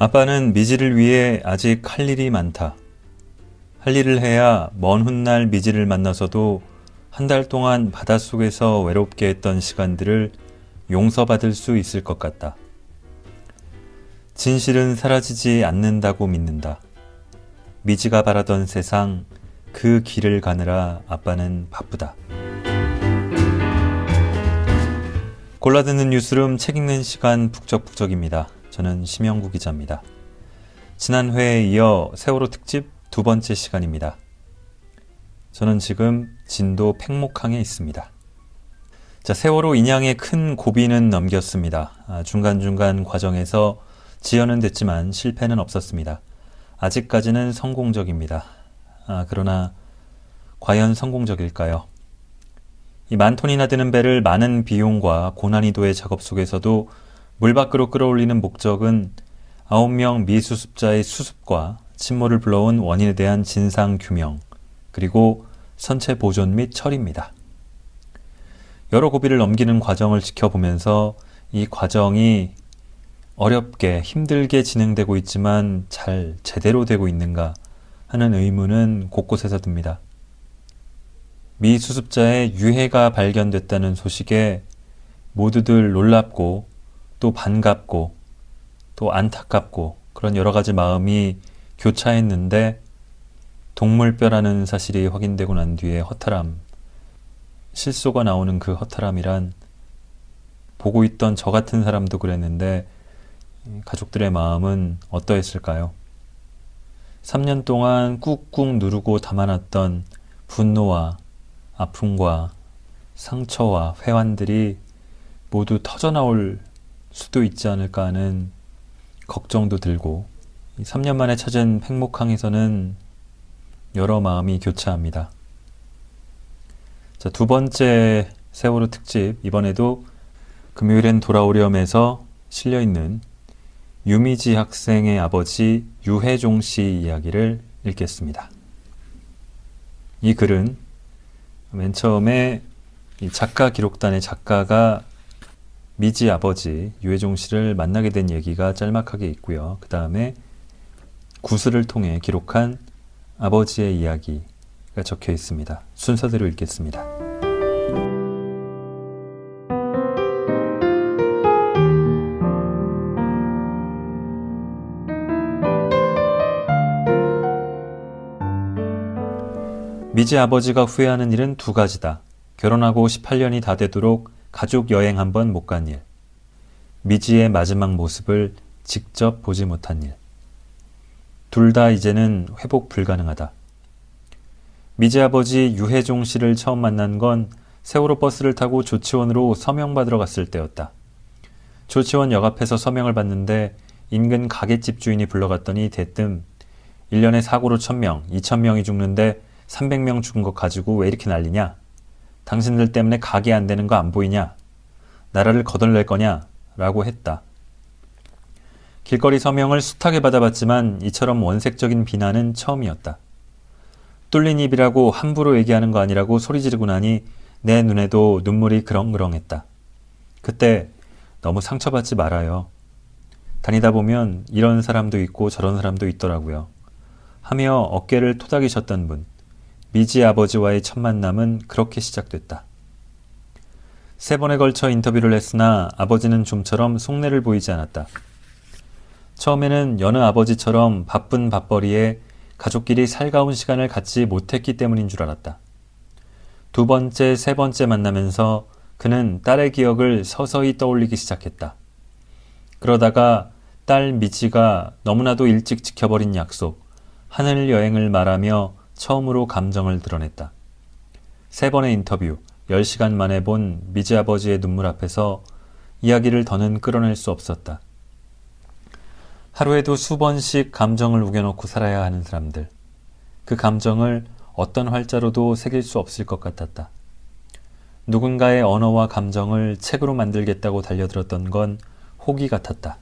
아빠는 미지를 위해 아직 할 일이 많다. 할 일을 해야 먼 훗날 미지를 만나서도 한 달 동안 바닷속에서 외롭게 했던 시간들을 용서받을 수 있을 것 같다. 진실은 사라지지 않는다고 믿는다. 미지가 바라던 세상, 그 길을 가느라 아빠는 바쁘다. 골라듣는 뉴스룸 책 읽는 시간 북적북적입니다. 저는 심영구 기자입니다. 지난 회에 이어 세월호 특집 두 번째 시간입니다. 저는 지금 진도 팽목항에 있습니다. 자, 세월호 인양의 큰 고비는 넘겼습니다. 아, 중간중간 과정에서 지연은 됐지만 실패는 없었습니다. 아직까지는 성공적입니다. 아, 그러나 과연 성공적일까요? 이만 톤이나 드는 배를 많은 비용과 고난이도의 작업 속에서도 물 밖으로 끌어올리는 목적은 9명 미수습자의 수습과 침몰을 불러온 원인에 대한 진상 규명, 그리고 선체 보존 및 처리입니다. 여러 고비를 넘기는 과정을 지켜보면서 이 과정이 어렵게 힘들게 진행되고 있지만 잘 제대로 되고 있는가 하는 의문은 곳곳에서 듭니다. 미 수습자의 유해가 발견됐다는 소식에 모두들 놀랍고 또 반갑고 또 안타깝고 그런 여러 가지 마음이 교차했는데 동물뼈라는 사실이 확인되고 난 뒤에 허탈함, 실소가 나오는 그 허탈함이란 보고 있던 저 같은 사람도 그랬는데 가족들의 마음은 어떠했을까요? 3년 동안 꾹꾹 누르고 담아놨던 분노와 아픔과 상처와 회환들이 모두 터져나올 수도 있지 않을까 하는 걱정도 들고 3년 만에 찾은 팽목항에서는 여러 마음이 교차합니다. 자, 두 번째 세월호 특집 이번에도 금요일엔 돌아오렴에서 실려 있는 유미지 학생의 아버지 유해종 씨 이야기를 읽겠습니다. 이 글은 맨 처음에 작가 기록단의 작가가 미지 아버지 유해종 씨를 만나게 된 얘기가 짤막하게 있고요. 그 다음에 구슬을 통해 기록한 아버지의 이야기가 적혀 있습니다. 순서대로 읽겠습니다. 미지 아버지가 후회하는 일은 두 가지다. 결혼하고 18년이 다 되도록 가족 여행 한 번 못 간 일. 미지의 마지막 모습을 직접 보지 못한 일. 둘 다 이제는 회복 불가능하다. 미지 아버지 유해종 씨를 처음 만난 건 세월호 버스를 타고 조치원으로 서명 받으러 갔을 때였다. 조치원 역 앞에서 서명을 받는데 인근 가게집 주인이 불러갔더니 대뜸 1년에 사고로 1000명, 2000명이 죽는데 300명 죽은 것 가지고 왜 이렇게 난리냐? 당신들 때문에 가게 안 되는 거 안 보이냐? 나라를 거덜낼 거냐? 라고 했다. 길거리 서명을 숱하게 받아봤지만 이처럼 원색적인 비난은 처음이었다. 뚫린 입이라고 함부로 얘기하는 거 아니라고 소리 지르고 나니 내 눈에도 눈물이 그렁그렁했다. 그때 너무 상처받지 말아요. 다니다 보면 이런 사람도 있고 저런 사람도 있더라고요. 하며 어깨를 토닥이셨던 분. 미지 아버지와의 첫 만남은 그렇게 시작됐다. 세 번에 걸쳐 인터뷰를 했으나 아버지는 좀처럼 속내를 보이지 않았다. 처음에는 여느 아버지처럼 바쁜 밥벌이에 가족끼리 살가운 시간을 갖지 못했기 때문인 줄 알았다. 두 번째, 세 번째 만나면서 그는 딸의 기억을 서서히 떠올리기 시작했다. 그러다가 딸 미지가 너무나도 일찍 지켜버린 약속, 하늘 여행을 말하며 처음으로 감정을 드러냈다. 세 번의 인터뷰, 10시간 만에 본 미지 아버지의 눈물 앞에서 이야기를 더는 끌어낼 수 없었다. 하루에도 수번씩 감정을 우겨놓고 살아야 하는 사람들. 그 감정을 어떤 활자로도 새길 수 없을 것 같았다. 누군가의 언어와 감정을 책으로 만들겠다고 달려들었던 건 호기 같았다.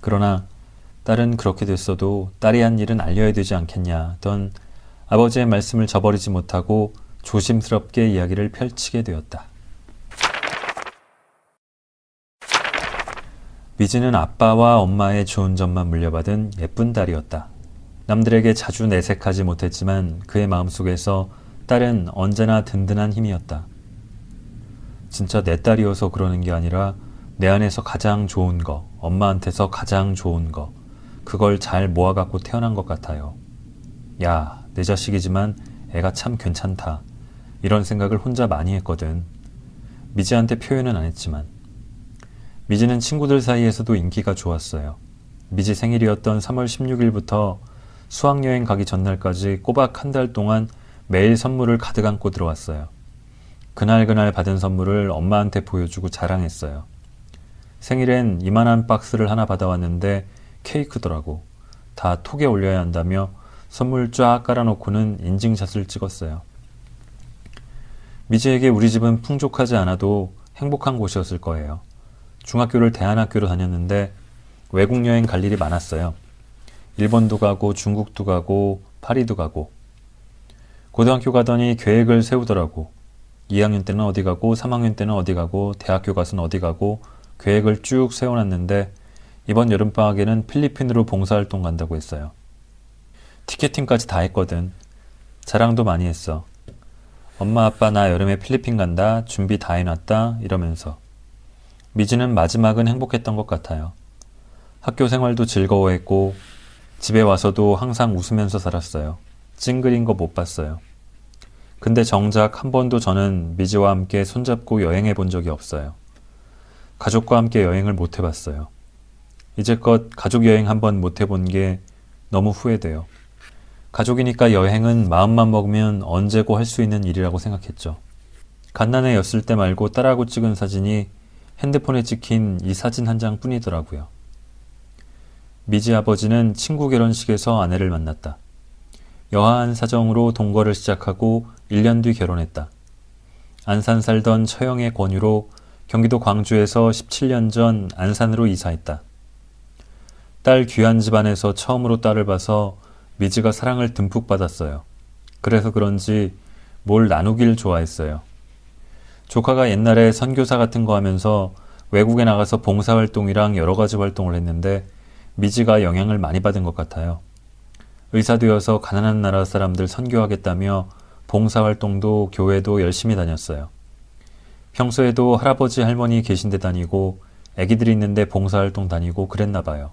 그러나 딸은 그렇게 됐어도 딸이 한 일은 알려야 되지 않겠냐 던 아버지의 말씀을 저버리지 못하고 조심스럽게 이야기를 펼치게 되었다. 미지는 아빠와 엄마의 좋은 점만 물려받은 예쁜 딸이었다. 남들에게 자주 내색하지 못했지만 그의 마음속에서 딸은 언제나 든든한 힘이었다. 진짜 내 딸이어서 그러는 게 아니라 내 안에서 가장 좋은 거, 엄마한테서 가장 좋은 거, 그걸 잘 모아갖고 태어난 것 같아요. 야, 내 자식이지만 애가 참 괜찮다. 이런 생각을 혼자 많이 했거든. 미지한테 표현은 안 했지만. 미지는 친구들 사이에서도 인기가 좋았어요. 미지 생일이었던 3월 16일부터 수학여행 가기 전날까지 꼬박 한 달 동안 매일 선물을 가득 안고 들어왔어요. 그날그날 받은 선물을 엄마한테 보여주고 자랑했어요. 생일엔 이만한 박스를 하나 받아왔는데 케이크더라고. 다 톡에 올려야 한다며 선물 쫙 깔아놓고는 인증샷을 찍었어요. 미지에게 우리 집은 풍족하지 않아도 행복한 곳이었을 거예요. 중학교를 대안학교로 다녔는데 외국 여행 갈 일이 많았어요. 일본도 가고 중국도 가고 파리도 가고 고등학교 가더니 계획을 세우더라고. 2학년 때는 어디 가고 3학년 때는 어디 가고 대학교 가서는 어디 가고 계획을 쭉 세워놨는데 이번 여름방학에는 필리핀으로 봉사활동 간다고 했어요. 티켓팅까지 다 했거든. 자랑도 많이 했어. 엄마 아빠 나 여름에 필리핀 간다. 준비 다 해놨다. 이러면서. 미지는 마지막은 행복했던 것 같아요. 학교 생활도 즐거워했고 집에 와서도 항상 웃으면서 살았어요. 찡그린 거 못 봤어요. 근데 정작 한 번도 저는 미지와 함께 손잡고 여행해 본 적이 없어요. 가족과 함께 여행을 못 해봤어요. 이제껏 가족 여행 한 번 못 해본 게 너무 후회돼요. 가족이니까 여행은 마음만 먹으면 언제고 할 수 있는 일이라고 생각했죠. 갓난애였을 때 말고 딸하고 찍은 사진이 핸드폰에 찍힌 이 사진 한 장 뿐이더라고요. 미지 아버지는 친구 결혼식에서 아내를 만났다. 여하한 사정으로 동거를 시작하고 1년 뒤 결혼했다. 안산 살던 처형의 권유로 경기도 광주에서 17년 전 안산으로 이사했다. 딸 귀한 집안에서 처음으로 딸을 봐서 미지가 사랑을 듬뿍 받았어요. 그래서 그런지 뭘 나누길 좋아했어요. 조카가 옛날에 선교사 같은 거 하면서 외국에 나가서 봉사활동이랑 여러 가지 활동을 했는데 미지가 영향을 많이 받은 것 같아요. 의사 되어서 가난한 나라 사람들 선교하겠다며 봉사활동도 교회도 열심히 다녔어요. 평소에도 할아버지 할머니 계신 데 다니고 애기들 있는데 봉사활동 다니고 그랬나 봐요.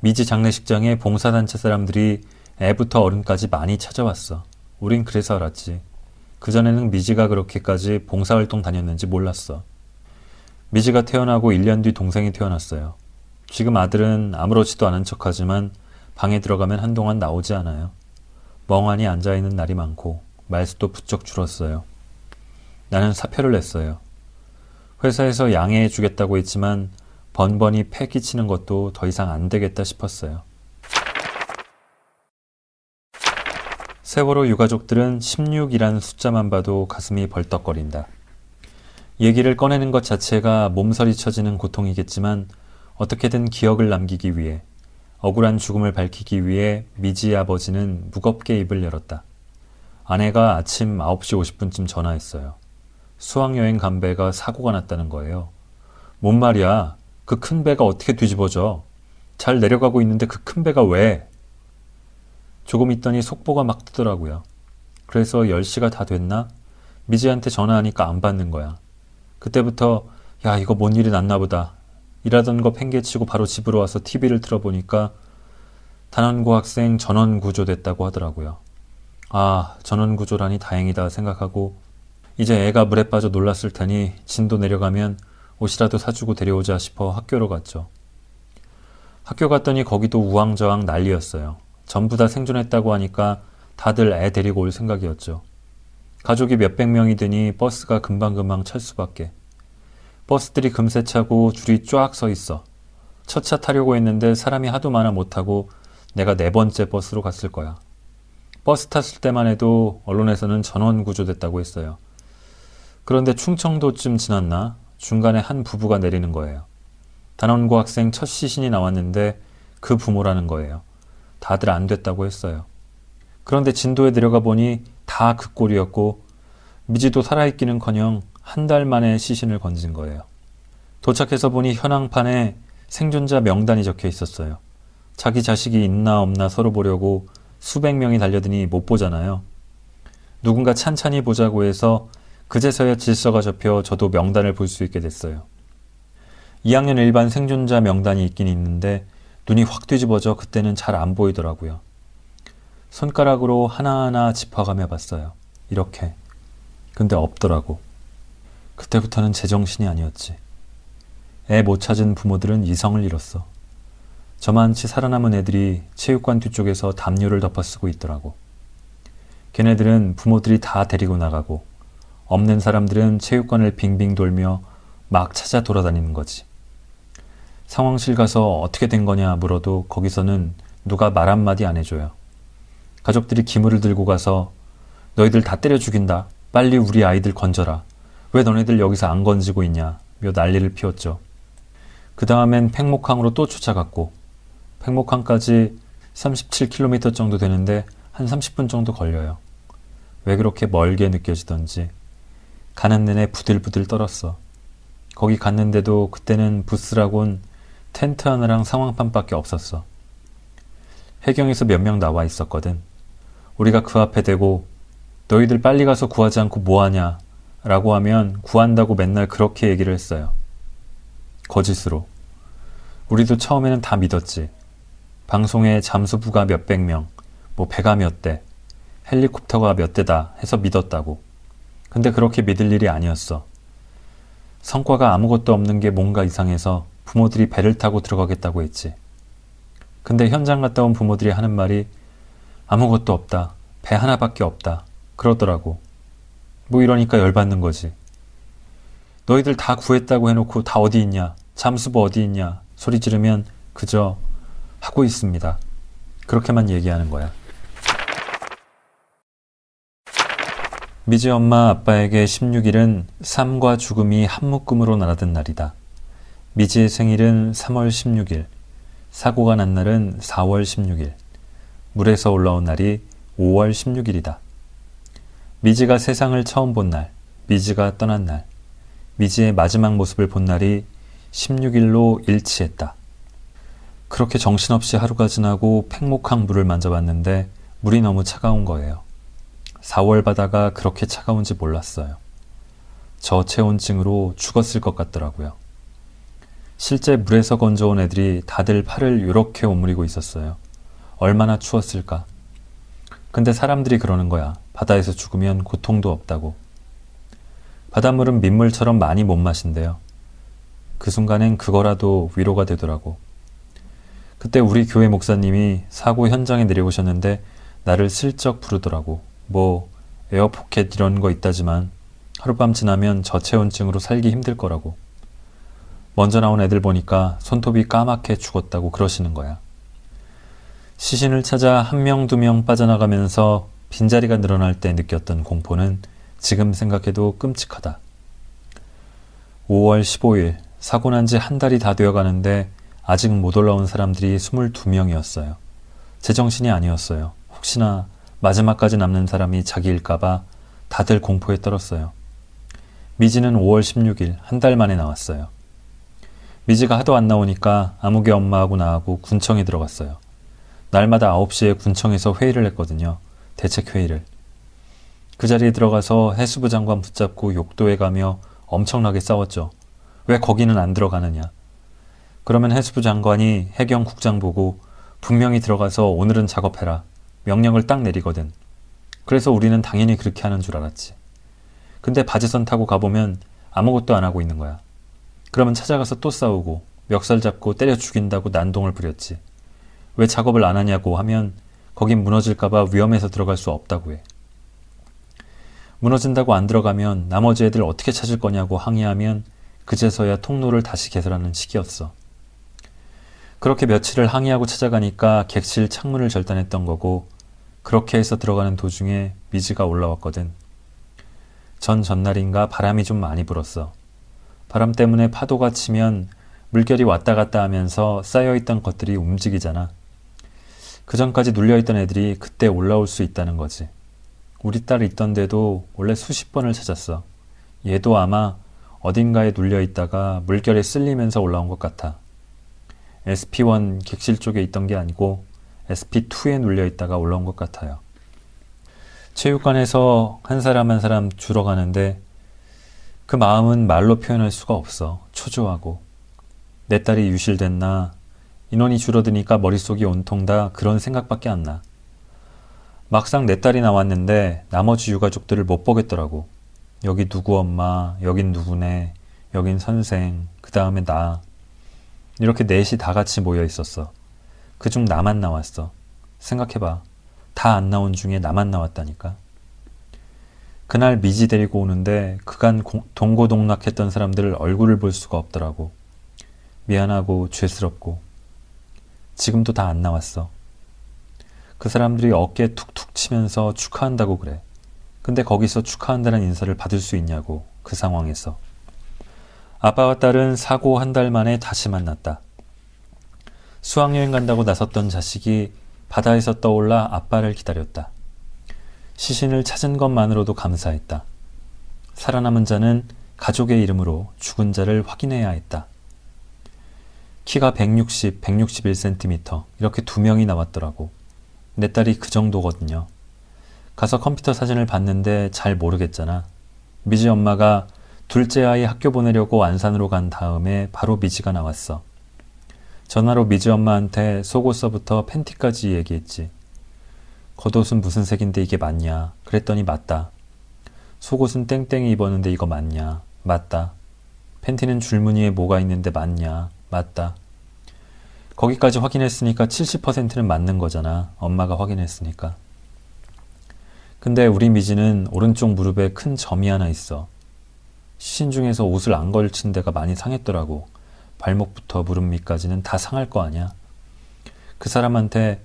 미지 장례식장에 봉사단체 사람들이 애부터 어른까지 많이 찾아왔어. 우린 그래서 알았지. 그전에는 미지가 그렇게까지 봉사활동 다녔는지 몰랐어. 미지가 태어나고 1년 뒤 동생이 태어났어요. 지금 아들은 아무렇지도 않은 척 하지만 방에 들어가면 한동안 나오지 않아요. 멍하니 앉아있는 날이 많고 말수도 부쩍 줄었어요. 나는 사표를 냈어요. 회사에서 양해해 주겠다고 했지만 번번이 패 끼치는 것도 더 이상 안 되겠다 싶었어요. 세월호 유가족들은 16이라는 숫자만 봐도 가슴이 벌떡거린다. 얘기를 꺼내는 것 자체가 몸서리 쳐지는 고통이겠지만 어떻게든 기억을 남기기 위해 억울한 죽음을 밝히기 위해 미지 아버지는 무겁게 입을 열었다. 아내가 아침 9시 50분쯤 전화했어요. 수학여행 간 배가 사고가 났다는 거예요. 뭔 말이야? 그 큰 배가 어떻게 뒤집어져? 잘 내려가고 있는데 그 큰 배가 왜? 조금 있더니 속보가 막 뜨더라고요. 그래서 10시가 다 됐나? 미지한테 전화하니까 안 받는 거야. 그때부터 야 이거 뭔 일이 났나 보다. 일하던 거 팽개치고 바로 집으로 와서 TV를 틀어보니까 단원고 학생 전원 구조됐다고 하더라고요. 아 전원 구조라니 다행이다 생각하고 이제 애가 물에 빠져 놀랐을 테니 진도 내려가면 옷이라도 사주고 데려오자 싶어 학교로 갔죠. 학교 갔더니 거기도 우왕좌왕 난리였어요. 전부 다 생존했다고 하니까 다들 애 데리고 올 생각이었죠. 가족이 몇백 명이 드니 버스가 금방금방 찰 수밖에. 버스들이 금세 차고 줄이 쫙 서 있어. 첫 차 타려고 했는데 사람이 하도 많아 못하고 내가 네 번째 버스로 갔을 거야. 버스 탔을 때만 해도 언론에서는 전원 구조됐다고 했어요. 그런데 충청도쯤 지났나 중간에 한 부부가 내리는 거예요. 단원고 학생 첫 시신이 나왔는데 그 부모라는 거예요. 다들 안 됐다고 했어요. 그런데 진도에 내려가 보니 다 그 꼴이었고 미지도 살아있기는커녕 한 달 만에 시신을 건진 거예요. 도착해서 보니 현황판에 생존자 명단이 적혀 있었어요. 자기 자식이 있나 없나 서로 보려고 수백 명이 달려드니 못 보잖아요. 누군가 찬찬히 보자고 해서 그제서야 질서가 접혀 저도 명단을 볼 수 있게 됐어요. 2학년 일반 생존자 명단이 있긴 있는데 눈이 확 뒤집어져 그때는 잘 안 보이더라고요. 손가락으로 하나하나 짚어가며 봤어요. 이렇게. 근데 없더라고. 그때부터는 제정신이 아니었지. 애 못 찾은 부모들은 이성을 잃었어. 저만치 살아남은 애들이 체육관 뒤쪽에서 담요를 덮어쓰고 있더라고. 걔네들은 부모들이 다 데리고 나가고 없는 사람들은 체육관을 빙빙 돌며 막 찾아 돌아다니는 거지. 상황실 가서 어떻게 된 거냐 물어도 거기서는 누가 말 한마디 안 해줘요. 가족들이 기물을 들고 가서 너희들 다 때려 죽인다. 빨리 우리 아이들 건져라. 왜 너네들 여기서 안 건지고 있냐. 며 난리를 피웠죠. 그 다음엔 팽목항으로 또 쫓아갔고 팽목항까지 37km 정도 되는데 한 30분 정도 걸려요. 왜 그렇게 멀게 느껴지던지 가는 내내 부들부들 떨었어. 거기 갔는데도 그때는 부스라곤 텐트 하나랑 상황판밖에 없었어. 해경에서 몇 명 나와 있었거든. 우리가 그 앞에 대고 너희들 빨리 가서 구하지 않고 뭐하냐 라고 하면 구한다고 맨날 그렇게 얘기를 했어요. 거짓으로. 우리도 처음에는 다 믿었지. 방송에 잠수부가 몇백 명, 뭐 배가 몇 대, 헬리콥터가 몇 대다 해서 믿었다고. 근데 그렇게 믿을 일이 아니었어. 성과가 아무것도 없는 게 뭔가 이상해서 부모들이 배를 타고 들어가겠다고 했지. 근데 현장 갔다 온 부모들이 하는 말이 아무것도 없다. 배 하나밖에 없다. 그러더라고. 뭐 이러니까 열받는 거지. 너희들 다 구했다고 해놓고 다 어디 있냐? 잠수부 어디 있냐? 소리 지르면 그저 하고 있습니다. 그렇게만 얘기하는 거야. 미지 엄마 아빠에게 16일은 삶과 죽음이 한 묶음으로 날아든 날이다. 미지의 생일은 3월 16일, 사고가 난 날은 4월 16일, 물에서 올라온 날이 5월 16일이다. 미지가 세상을 처음 본 날, 미지가 떠난 날, 미지의 마지막 모습을 본 날이 16일로 일치했다. 그렇게 정신없이 하루가 지나고 팽목항 물을 만져봤는데 물이 너무 차가운 거예요. 4월 바다가 그렇게 차가운지 몰랐어요. 저체온증으로 죽었을 것 같더라고요. 실제 물에서 건져온 애들이 다들 팔을 이렇게 오므리고 있었어요. 얼마나 추웠을까. 근데 사람들이 그러는 거야. 바다에서 죽으면 고통도 없다고. 바닷물은 민물처럼 많이 못 마신대요. 그 순간엔 그거라도 위로가 되더라고. 그때 우리 교회 목사님이 사고 현장에 내려오셨는데 나를 슬쩍 부르더라고. 뭐 에어포켓 이런 거 있다지만 하룻밤 지나면 저체온증으로 살기 힘들 거라고. 먼저 나온 애들 보니까 손톱이 까맣게 죽었다고 그러시는 거야. 시신을 찾아 한 명, 두 명 빠져나가면서 빈자리가 늘어날 때 느꼈던 공포는 지금 생각해도 끔찍하다. 5월 15일, 사고 난 지 한 달이 다 되어 가는데 아직 못 올라온 사람들이 22명이었어요. 제정신이 아니었어요. 혹시나 마지막까지 남는 사람이 자기일까봐 다들 공포에 떨었어요. 미지는 5월 16일 한 달 만에 나왔어요. 미지가 하도 안 나오니까 아무개 엄마하고 나하고 군청에 들어갔어요. 날마다 9시에 군청에서 회의를 했거든요. 대책회의를. 그 자리에 들어가서 해수부 장관 붙잡고 욕도 해가며 엄청나게 싸웠죠. 왜 거기는 안 들어가느냐. 그러면 해수부 장관이 해경 국장 보고 분명히 들어가서 오늘은 작업해라. 명령을 딱 내리거든. 그래서 우리는 당연히 그렇게 하는 줄 알았지. 근데 바지선 타고 가보면 아무것도 안 하고 있는 거야. 그러면 찾아가서 또 싸우고 멱살 잡고 때려 죽인다고 난동을 부렸지. 왜 작업을 안 하냐고 하면 거긴 무너질까봐 위험해서 들어갈 수 없다고 해. 무너진다고 안 들어가면 나머지 애들 어떻게 찾을 거냐고 항의하면 그제서야 통로를 다시 개설하는 시기였어. 그렇게 며칠을 항의하고 찾아가니까 객실 창문을 절단했던 거고 그렇게 해서 들어가는 도중에 미지가 올라왔거든. 전 전날인가 바람이 좀 많이 불었어. 바람 때문에 파도가 치면 물결이 왔다 갔다 하면서 쌓여있던 것들이 움직이잖아. 그 전까지 눌려있던 애들이 그때 올라올 수 있다는 거지. 우리 딸 있던 데도 원래 수십 번을 찾았어. 얘도 아마 어딘가에 눌려 있다가 물결에 쓸리면서 올라온 것 같아. SP1 객실 쪽에 있던 게 아니고 SP2에 눌려 있다가 올라온 것 같아요. 체육관에서 한 사람 한 사람 줄어가는데 그 마음은 말로 표현할 수가 없어. 초조하고. 내 딸이 유실됐나? 인원이 줄어드니까 머릿속이 온통 다 그런 생각밖에 안 나. 막상 내 딸이 나왔는데 나머지 유가족들을 못 보겠더라고. 여기 누구 엄마, 여긴 누구네, 여긴 선생, 그 다음에 나. 이렇게 넷이 다 같이 모여 있었어. 그중 나만 나왔어. 생각해봐. 다 안 나온 중에 나만 나왔다니까. 그날 미지 데리고 오는데 그간 동고동락했던 사람들 얼굴을 볼 수가 없더라고. 미안하고 죄스럽고. 지금도 다 안 나왔어. 그 사람들이 어깨 툭툭 치면서 축하한다고 그래. 근데 거기서 축하한다는 인사를 받을 수 있냐고, 그 상황에서. 아빠와 딸은 사고 한 달 만에 다시 만났다. 수학여행 간다고 나섰던 자식이 바다에서 떠올라 아빠를 기다렸다. 시신을 찾은 것만으로도 감사했다. 살아남은 자는 가족의 이름으로 죽은 자를 확인해야 했다. 키가 160, 161cm 이렇게 두 명이 나왔더라고. 내 딸이 그 정도거든요. 가서 컴퓨터 사진을 봤는데 잘 모르겠잖아. 미지 엄마가 둘째 아이 학교 보내려고 안산으로 간 다음에 바로 미지가 나왔어. 전화로 미지 엄마한테 속옷서부터 팬티까지 얘기했지. 겉옷은 무슨 색인데 이게 맞냐? 그랬더니 맞다. 속옷은 땡땡이 입었는데 이거 맞냐? 맞다. 팬티는 줄무늬에 뭐가 있는데 맞냐? 맞다. 거기까지 확인했으니까 70%는 맞는 거잖아. 엄마가 확인했으니까. 근데 우리 미지는 오른쪽 무릎에 큰 점이 하나 있어. 시신 중에서 옷을 안 걸친 데가 많이 상했더라고. 발목부터 무릎 밑까지는 다 상할 거 아니야. 그 사람한테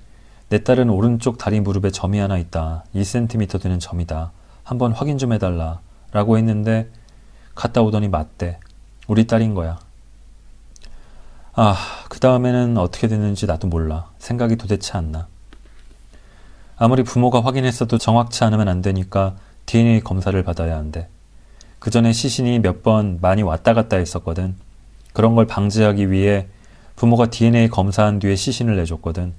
내 딸은 오른쪽 다리 무릎에 점이 하나 있다. 2cm 되는 점이다. 한번 확인 좀 해달라. 라고 했는데 갔다 오더니 맞대. 우리 딸인 거야. 아, 그 다음에는 어떻게 됐는지 나도 몰라. 생각이 도대체 안 나. 아무리 부모가 확인했어도 정확치 않으면 안 되니까 DNA 검사를 받아야 한대. 그 전에 시신이 몇 번 많이 왔다 갔다 했었거든. 그런 걸 방지하기 위해 부모가 DNA 검사한 뒤에 시신을 내줬거든.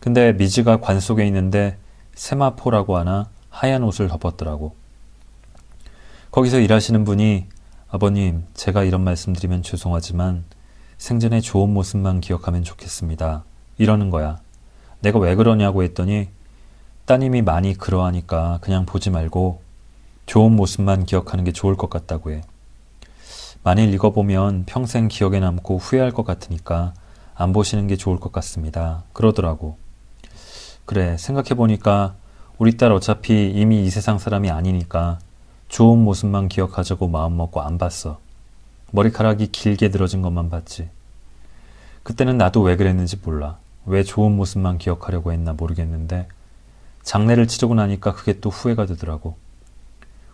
근데 미지가 관 속에 있는데 세마포라고 하나 하얀 옷을 덮었더라고. 거기서 일하시는 분이 아버님, 제가 이런 말씀드리면 죄송하지만 생전에 좋은 모습만 기억하면 좋겠습니다. 이러는 거야. 내가 왜 그러냐고 했더니 따님이 많이 그러하니까 그냥 보지 말고 좋은 모습만 기억하는 게 좋을 것 같다고 해. 만일 읽어보면 평생 기억에 남고 후회할 것 같으니까 안 보시는 게 좋을 것 같습니다. 그러더라고. 그래, 생각해보니까 우리 딸 어차피 이미 이 세상 사람이 아니니까 좋은 모습만 기억하자고 마음먹고 안 봤어. 머리카락이 길게 늘어진 것만 봤지. 그때는 나도 왜 그랬는지 몰라. 왜 좋은 모습만 기억하려고 했나 모르겠는데 장례를 치르고 나니까 그게 또 후회가 되더라고.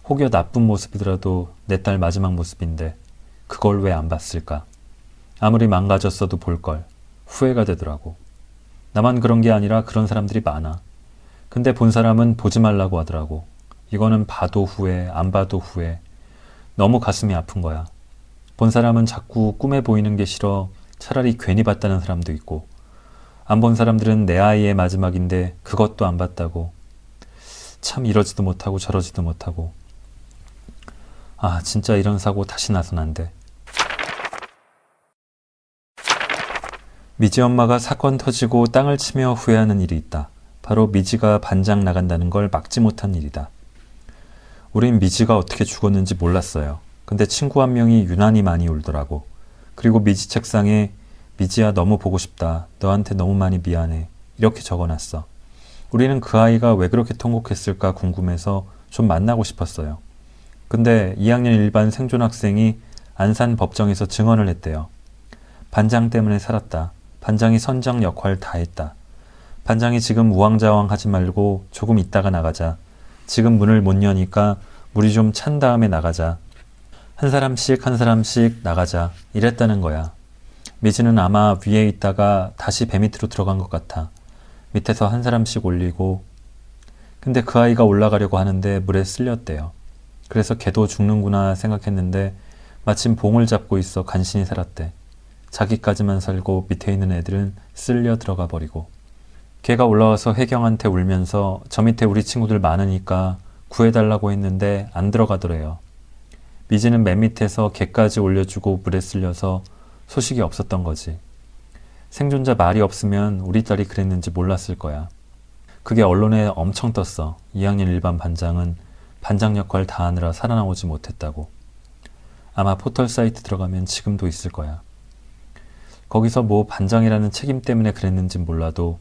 혹여 나쁜 모습이더라도 내 딸 마지막 모습인데 그걸 왜 안 봤을까? 아무리 망가졌어도 볼 걸. 후회가 되더라고. 나만 그런 게 아니라 그런 사람들이 많아. 근데 본 사람은 보지 말라고 하더라고. 이거는 봐도 후회, 안 봐도 후회. 너무 가슴이 아픈 거야. 본 사람은 자꾸 꿈에 보이는 게 싫어 차라리 괜히 봤다는 사람도 있고, 안 본 사람들은 내 아이의 마지막인데 그것도 안 봤다고. 참 이러지도 못하고 저러지도 못하고. 아, 진짜 이런 사고 다시 나선 안 돼. 미지 엄마가 사건 터지고 땅을 치며 후회하는 일이 있다. 바로 미지가 반장 나간다는 걸 막지 못한 일이다. 우린 미지가 어떻게 죽었는지 몰랐어요. 근데 친구 한 명이 유난히 많이 울더라고. 그리고 미지 책상에 미지야 너무 보고 싶다. 너한테 너무 많이 미안해. 이렇게 적어놨어. 우리는 그 아이가 왜 그렇게 통곡했을까 궁금해서 좀 만나고 싶었어요. 근데 2학년 일반 생존 학생이 안산 법정에서 증언을 했대요. 반장 때문에 살았다. 반장이 선장 역할 다 했다. 반장이 지금 우왕좌왕 하지 말고 조금 있다가 나가자. 지금 문을 못 여니까 물이 좀 찬 다음에 나가자. 한 사람씩 한 사람씩 나가자. 이랬다는 거야. 미지는 아마 위에 있다가 다시 배 밑으로 들어간 것 같아. 밑에서 한 사람씩 올리고. 근데 그 아이가 올라가려고 하는데 물에 쓸렸대요. 그래서 걔도 죽는구나 생각했는데 마침 봉을 잡고 있어 간신히 살았대. 자기까지만 살고 밑에 있는 애들은 쓸려 들어가 버리고. 걔가 올라와서 혜경한테 울면서 저 밑에 우리 친구들 많으니까 구해달라고 했는데 안 들어가더래요. 미지는 맨 밑에서 개까지 올려주고 물에 쓸려서 소식이 없었던 거지. 생존자 말이 없으면 우리 딸이 그랬는지 몰랐을 거야. 그게 언론에 엄청 떴어. 2학년 일반 반장은 반장 역할 다 하느라 살아나오지 못했다고. 아마 포털 사이트 들어가면 지금도 있을 거야. 거기서 뭐 반장이라는 책임 때문에 그랬는진 몰라도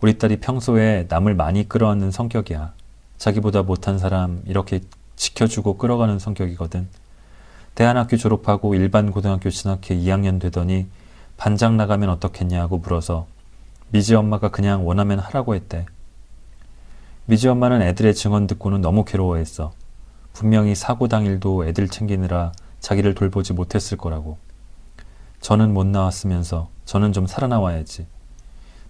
우리 딸이 평소에 남을 많이 끌어안는 성격이야. 자기보다 못한 사람 이렇게 지켜주고 끌어가는 성격이거든. 대안학교 졸업하고 일반 고등학교 진학해 2학년 되더니 반장 나가면 어떻겠냐고 물어서 미지 엄마가 그냥 원하면 하라고 했대. 미지 엄마는 애들의 증언 듣고는 너무 괴로워했어. 분명히 사고 당일도 애들 챙기느라 자기를 돌보지 못했을 거라고. 저는 못 나왔으면서 저는 좀 살아나와야지.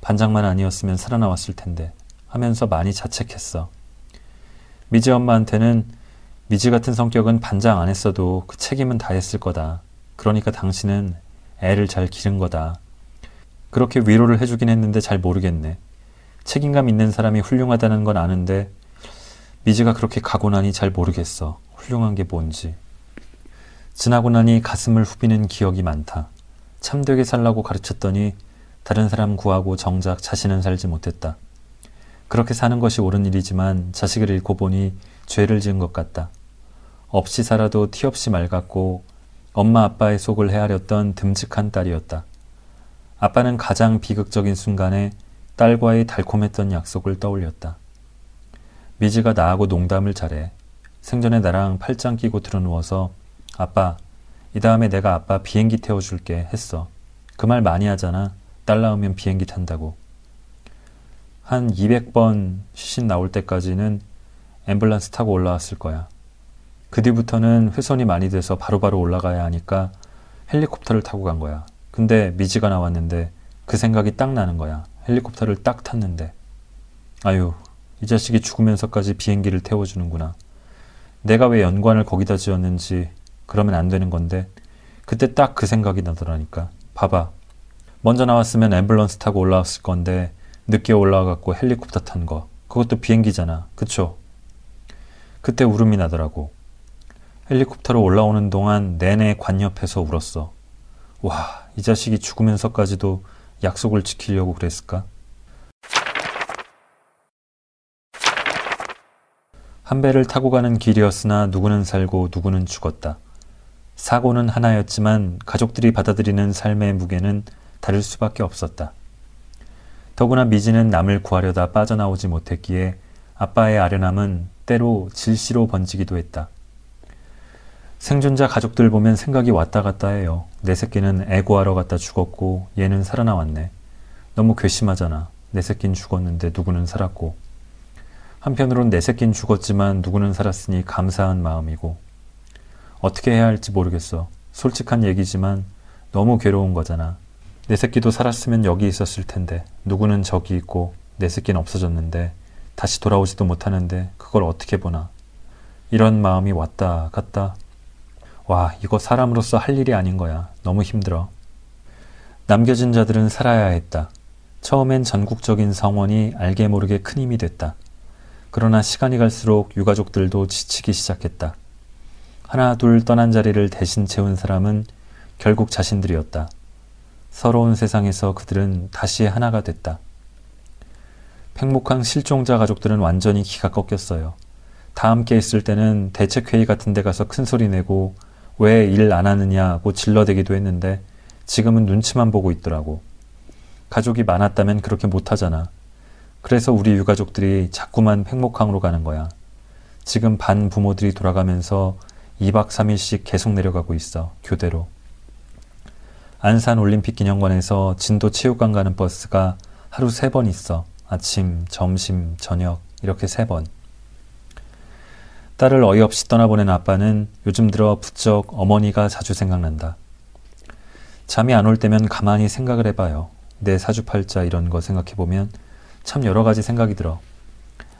반장만 아니었으면 살아나왔을 텐데 하면서 많이 자책했어. 미지 엄마한테는 미지 같은 성격은 반장 안 했어도 그 책임은 다 했을 거다. 그러니까 당신은 애를 잘 기른 거다. 그렇게 위로를 해주긴 했는데 잘 모르겠네. 책임감 있는 사람이 훌륭하다는 건 아는데 미지가 그렇게 가고 나니 잘 모르겠어. 훌륭한 게 뭔지. 지나고 나니 가슴을 후비는 기억이 많다. 참되게 살라고 가르쳤더니 다른 사람 구하고 정작 자신은 살지 못했다. 그렇게 사는 것이 옳은 일이지만 자식을 잃고 보니 죄를 지은 것 같다. 없이 살아도 티 없이 맑았고 엄마 아빠의 속을 헤아렸던 듬직한 딸이었다. 아빠는 가장 비극적인 순간에 딸과의 달콤했던 약속을 떠올렸다. 미지가 나하고 농담을 잘해. 생전에 나랑 팔짱 끼고 들어누워서 아빠, 이 다음에 내가 아빠 비행기 태워줄게 했어. 그 말 많이 하잖아. 딸 낳으면 비행기 탄다고. 한 200번 시신 나올 때까지는 앰뷸런스 타고 올라왔을 거야. 그 뒤부터는 훼손이 많이 돼서 바로바로 바로 올라가야 하니까 헬리콥터를 타고 간 거야. 근데 미지가 나왔는데 그 생각이 딱 나는 거야. 헬리콥터를 딱 탔는데. 아유, 이 자식이 죽으면서까지 비행기를 태워주는구나. 내가 왜 연관을 거기다 지었는지 그러면 안 되는 건데 그때 딱 그 생각이 나더라니까. 봐봐. 먼저 나왔으면 앰뷸런스 타고 올라왔을 건데 늦게 올라와갖고 헬리콥터 탄 거. 그것도 비행기잖아. 그쵸? 그때 울음이 나더라고. 헬리콥터로 올라오는 동안 내내 관 옆에서 울었어. 와, 이 자식이 죽으면서까지도 약속을 지키려고 그랬을까? 한 배를 타고 가는 길이었으나 누구는 살고 누구는 죽었다. 사고는 하나였지만 가족들이 받아들이는 삶의 무게는 다를 수밖에 없었다. 더구나 미지는 남을 구하려다 빠져나오지 못했기에 아빠의 아련함은 때로 질시로 번지기도 했다. 생존자 가족들 보면 생각이 왔다 갔다 해요. 내 새끼는 애 구하러 갔다 죽었고 얘는 살아나왔네. 너무 괘씸하잖아. 내 새끼는 죽었는데 누구는 살았고. 한편으론 내 새끼는 죽었지만 누구는 살았으니 감사한 마음이고. 어떻게 해야 할지 모르겠어. 솔직한 얘기지만 너무 괴로운 거잖아. 내 새끼도 살았으면 여기 있었을 텐데 누구는 저기 있고 내 새끼는 없어졌는데 다시 돌아오지도 못하는데 그걸 어떻게 보나. 이런 마음이 왔다 갔다. 와, 이거 사람으로서 할 일이 아닌 거야. 너무 힘들어. 남겨진 자들은 살아야 했다. 처음엔 전국적인 성원이 알게 모르게 큰 힘이 됐다. 그러나 시간이 갈수록 유가족들도 지치기 시작했다. 하나 둘 떠난 자리를 대신 채운 사람은 결국 자신들이었다. 서러운 세상에서 그들은 다시 하나가 됐다. 팽목항 실종자 가족들은 완전히 기가 꺾였어요. 다 함께 있을 때는 대책회의 같은 데 가서 큰 소리 내고 왜 일 안 하느냐고 질러대기도 했는데 지금은 눈치만 보고 있더라고. 가족이 많았다면 그렇게 못하잖아. 그래서 우리 유가족들이 자꾸만 팽목항으로 가는 거야. 지금 반 부모들이 돌아가면서 2박 3일씩 계속 내려가고 있어, 교대로. 안산 올림픽 기념관에서 진도 체육관 가는 버스가 하루 세 번 있어. 아침, 점심, 저녁 이렇게 세 번. 딸을 어이없이 떠나보낸 아빠는 요즘 들어 부쩍 어머니가 자주 생각난다. 잠이 안 올 때면 가만히 생각을 해봐요. 내 사주팔자 이런 거 생각해보면 참 여러 가지 생각이 들어.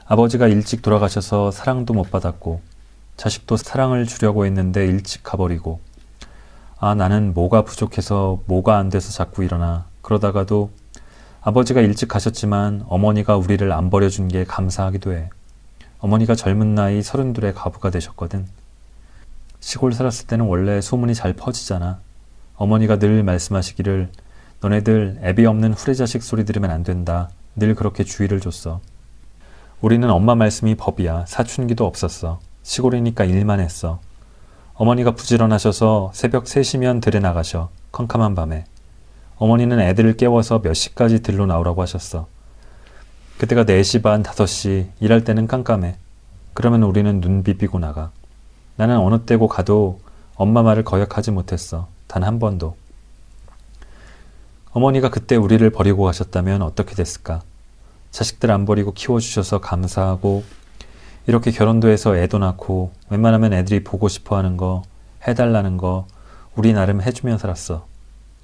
아버지가 일찍 돌아가셔서 사랑도 못 받았고, 자식도 사랑을 주려고 했는데 일찍 가버리고 아 나는 뭐가 부족해서 뭐가 안 돼서 자꾸 일어나 그러다가도 아버지가 일찍 가셨지만 어머니가 우리를 안 버려준 게 감사하기도 해. 어머니가 젊은 나이 서른둘에 가부가 되셨거든. 시골 살았을 때는 원래 소문이 잘 퍼지잖아. 어머니가 늘 말씀하시기를 너네들 애비 없는 후레자식 소리 들으면 안 된다. 늘 그렇게 주의를 줬어. 우리는 엄마 말씀이 법이야. 사춘기도 없었어. 시골이니까 일만 했어. 어머니가 부지런하셔서 새벽 3시면 들에 나가셔. 컴컴한 밤에. 어머니는 애들을 깨워서 몇 시까지 들로 나오라고 하셨어. 그때가 4시 반, 5시, 일할 때는 깜깜해. 그러면 우리는 눈 비비고 나가. 나는 어느 때고 가도 엄마 말을 거역하지 못했어. 단 한 번도. 어머니가 그때 우리를 버리고 가셨다면 어떻게 됐을까? 자식들 안 버리고 키워주셔서 감사하고, 이렇게 결혼도 해서 애도 낳고, 웬만하면 애들이 보고 싶어 하는 거, 해달라는 거, 우리 나름 해주며 살았어.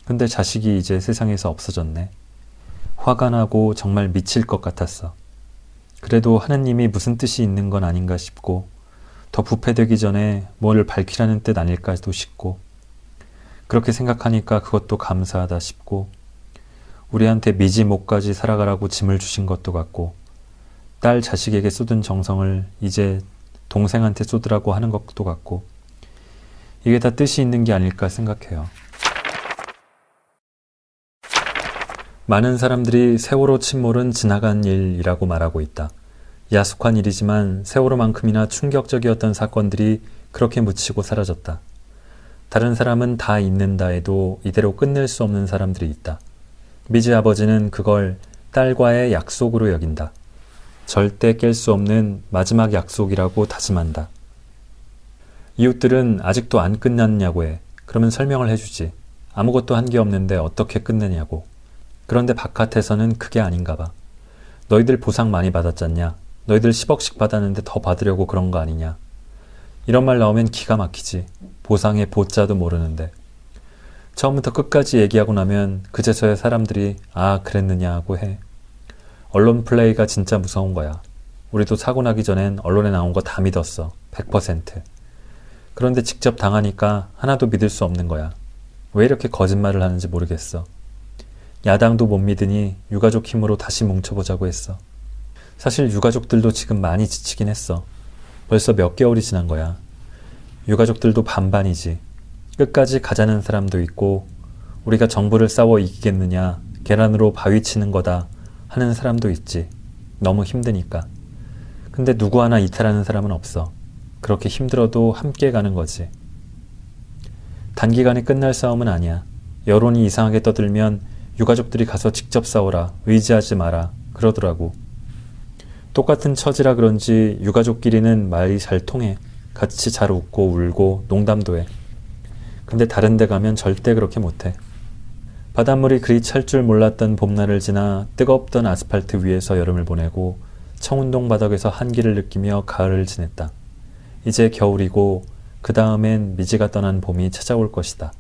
근데 자식이 이제 세상에서 없어졌네. 화가 나고 정말 미칠 것 같았어. 그래도 하느님이 무슨 뜻이 있는 건 아닌가 싶고, 더 부패되기 전에 뭘 밝히라는 뜻 아닐까도 싶고, 그렇게 생각하니까 그것도 감사하다 싶고, 우리한테 미지 목까지 살아가라고 짐을 주신 것도 같고, 딸 자식에게 쏟은 정성을 이제 동생한테 쏟으라고 하는 것도 같고, 이게 다 뜻이 있는 게 아닐까 생각해요. 많은 사람들이 세월호 침몰은 지나간 일이라고 말하고 있다. 야속한 일이지만 세월호만큼이나 충격적이었던 사건들이 그렇게 묻히고 사라졌다. 다른 사람은 다 잊는다 해도 이대로 끝낼 수 없는 사람들이 있다. 미지 아버지는 그걸 딸과의 약속으로 여긴다. 절대 깰 수 없는 마지막 약속이라고 다짐한다. 이웃들은 아직도 안 끝났냐고 해. 그러면 설명을 해주지. 아무것도 한 게 없는데 어떻게 끝내냐고. 그런데 바깥에서는 그게 아닌가 봐. 너희들 보상 많이 받았잖냐? 너희들 10억씩 받았는데 더 받으려고 그런 거 아니냐? 이런 말 나오면 기가 막히지. 보상의 보자도 모르는데. 처음부터 끝까지 얘기하고 나면 그제서야 사람들이 아, 그랬느냐 하고 해. 언론 플레이가 진짜 무서운 거야. 우리도 사고 나기 전엔 언론에 나온 거 다 믿었어. 100%. 그런데 직접 당하니까 하나도 믿을 수 없는 거야. 왜 이렇게 거짓말을 하는지 모르겠어. 야당도 못 믿으니 유가족 힘으로 다시 뭉쳐보자고 했어. 사실 유가족들도 지금 많이 지치긴 했어. 벌써 몇 개월이 지난 거야. 유가족들도 반반이지. 끝까지 가자는 사람도 있고, 우리가 정부를 싸워 이기겠느냐, 계란으로 바위 치는 거다 하는 사람도 있지. 너무 힘드니까. 근데 누구 하나 이탈하는 사람은 없어. 그렇게 힘들어도 함께 가는 거지. 단기간에 끝날 싸움은 아니야. 여론이 이상하게 떠들면 유가족들이 가서 직접 싸워라. 의지하지 마라. 그러더라고. 똑같은 처지라 그런지 유가족끼리는 말이 잘 통해. 같이 잘 웃고 울고 농담도 해. 근데 다른 데 가면 절대 그렇게 못해. 바닷물이 그리 찰 줄 몰랐던 봄날을 지나 뜨겁던 아스팔트 위에서 여름을 보내고 청운동 바닥에서 한기를 느끼며 가을을 지냈다. 이제 겨울이고 그 다음엔 미지가 떠난 봄이 찾아올 것이다.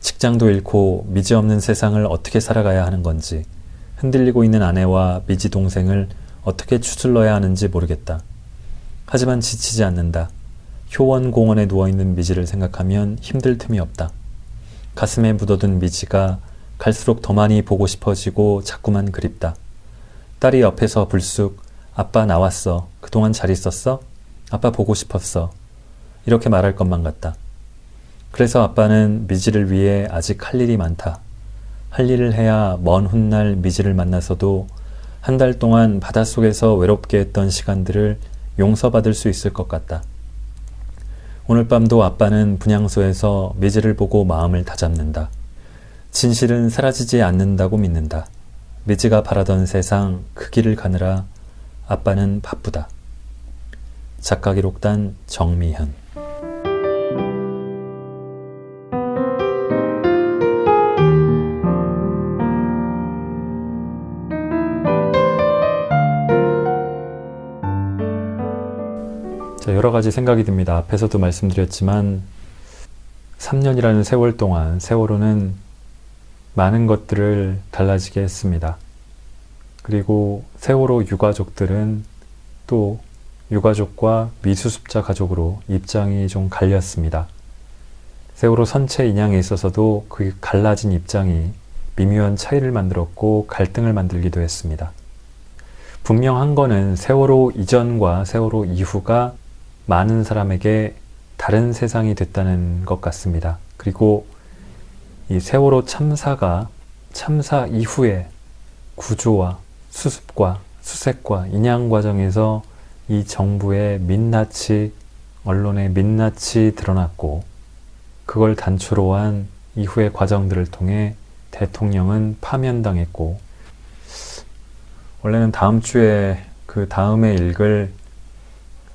직장도 잃고 미지 없는 세상을 어떻게 살아가야 하는 건지, 흔들리고 있는 아내와 미지 동생을 어떻게 추슬러야 하는지 모르겠다. 하지만 지치지 않는다. 효원 공원에 누워있는 미지를 생각하면 힘들 틈이 없다. 가슴에 묻어둔 미지가 갈수록 더 많이 보고 싶어지고 자꾸만 그립다. 딸이 옆에서 불쑥 아빠 나왔어. 그동안 잘 있었어? 아빠 보고 싶었어. 이렇게 말할 것만 같다. 그래서 아빠는 미지를 위해 아직 할 일이 많다. 할 일을 해야 먼 훗날 미지를 만나서도 한 달 동안 바닷속에서 외롭게 했던 시간들을 용서받을 수 있을 것 같다. 오늘 밤도 아빠는 분향소에서 미지를 보고 마음을 다잡는다. 진실은 사라지지 않는다고 믿는다. 미지가 바라던 세상 그 길을 가느라 아빠는 바쁘다. 작가 기록단 정미현 여러 가지 생각이 듭니다. 앞에서도 말씀드렸지만 3년이라는 세월 동안 세월호는 많은 것들을 달라지게 했습니다. 그리고 세월호 유가족들은 또 유가족과 미수습자 가족으로 입장이 좀 갈렸습니다. 세월호 선체 인양에 있어서도 그 갈라진 입장이 미묘한 차이를 만들었고 갈등을 만들기도 했습니다. 분명한 거는 세월호 이전과 세월호 이후가 많은 사람에게 다른 세상이 됐다는 것 같습니다. 그리고 이 세월호 참사가 참사 이후에 구조와 수습과 수색과 인양 과정에서 이 정부의 민낯이 언론의 민낯이 드러났고 그걸 단초로 한 이후의 과정들을 통해 대통령은 파면당했고 원래는 다음 주에 그 다음에 읽을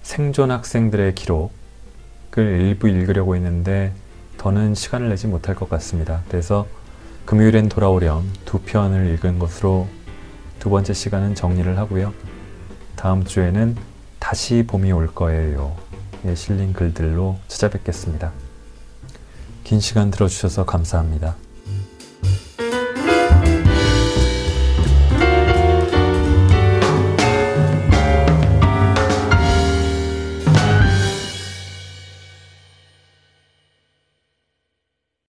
생존 학생들의 기록을 일부 읽으려고 했는데 더는 시간을 내지 못할 것 같습니다. 그래서 금요일엔 돌아오렴 두 편을 읽은 것으로 두 번째 시간은 정리를 하고요. 다음 주에는 다시 봄이 올 거예요. 예 실린 글들로 찾아뵙겠습니다. 긴 시간 들어주셔서 감사합니다.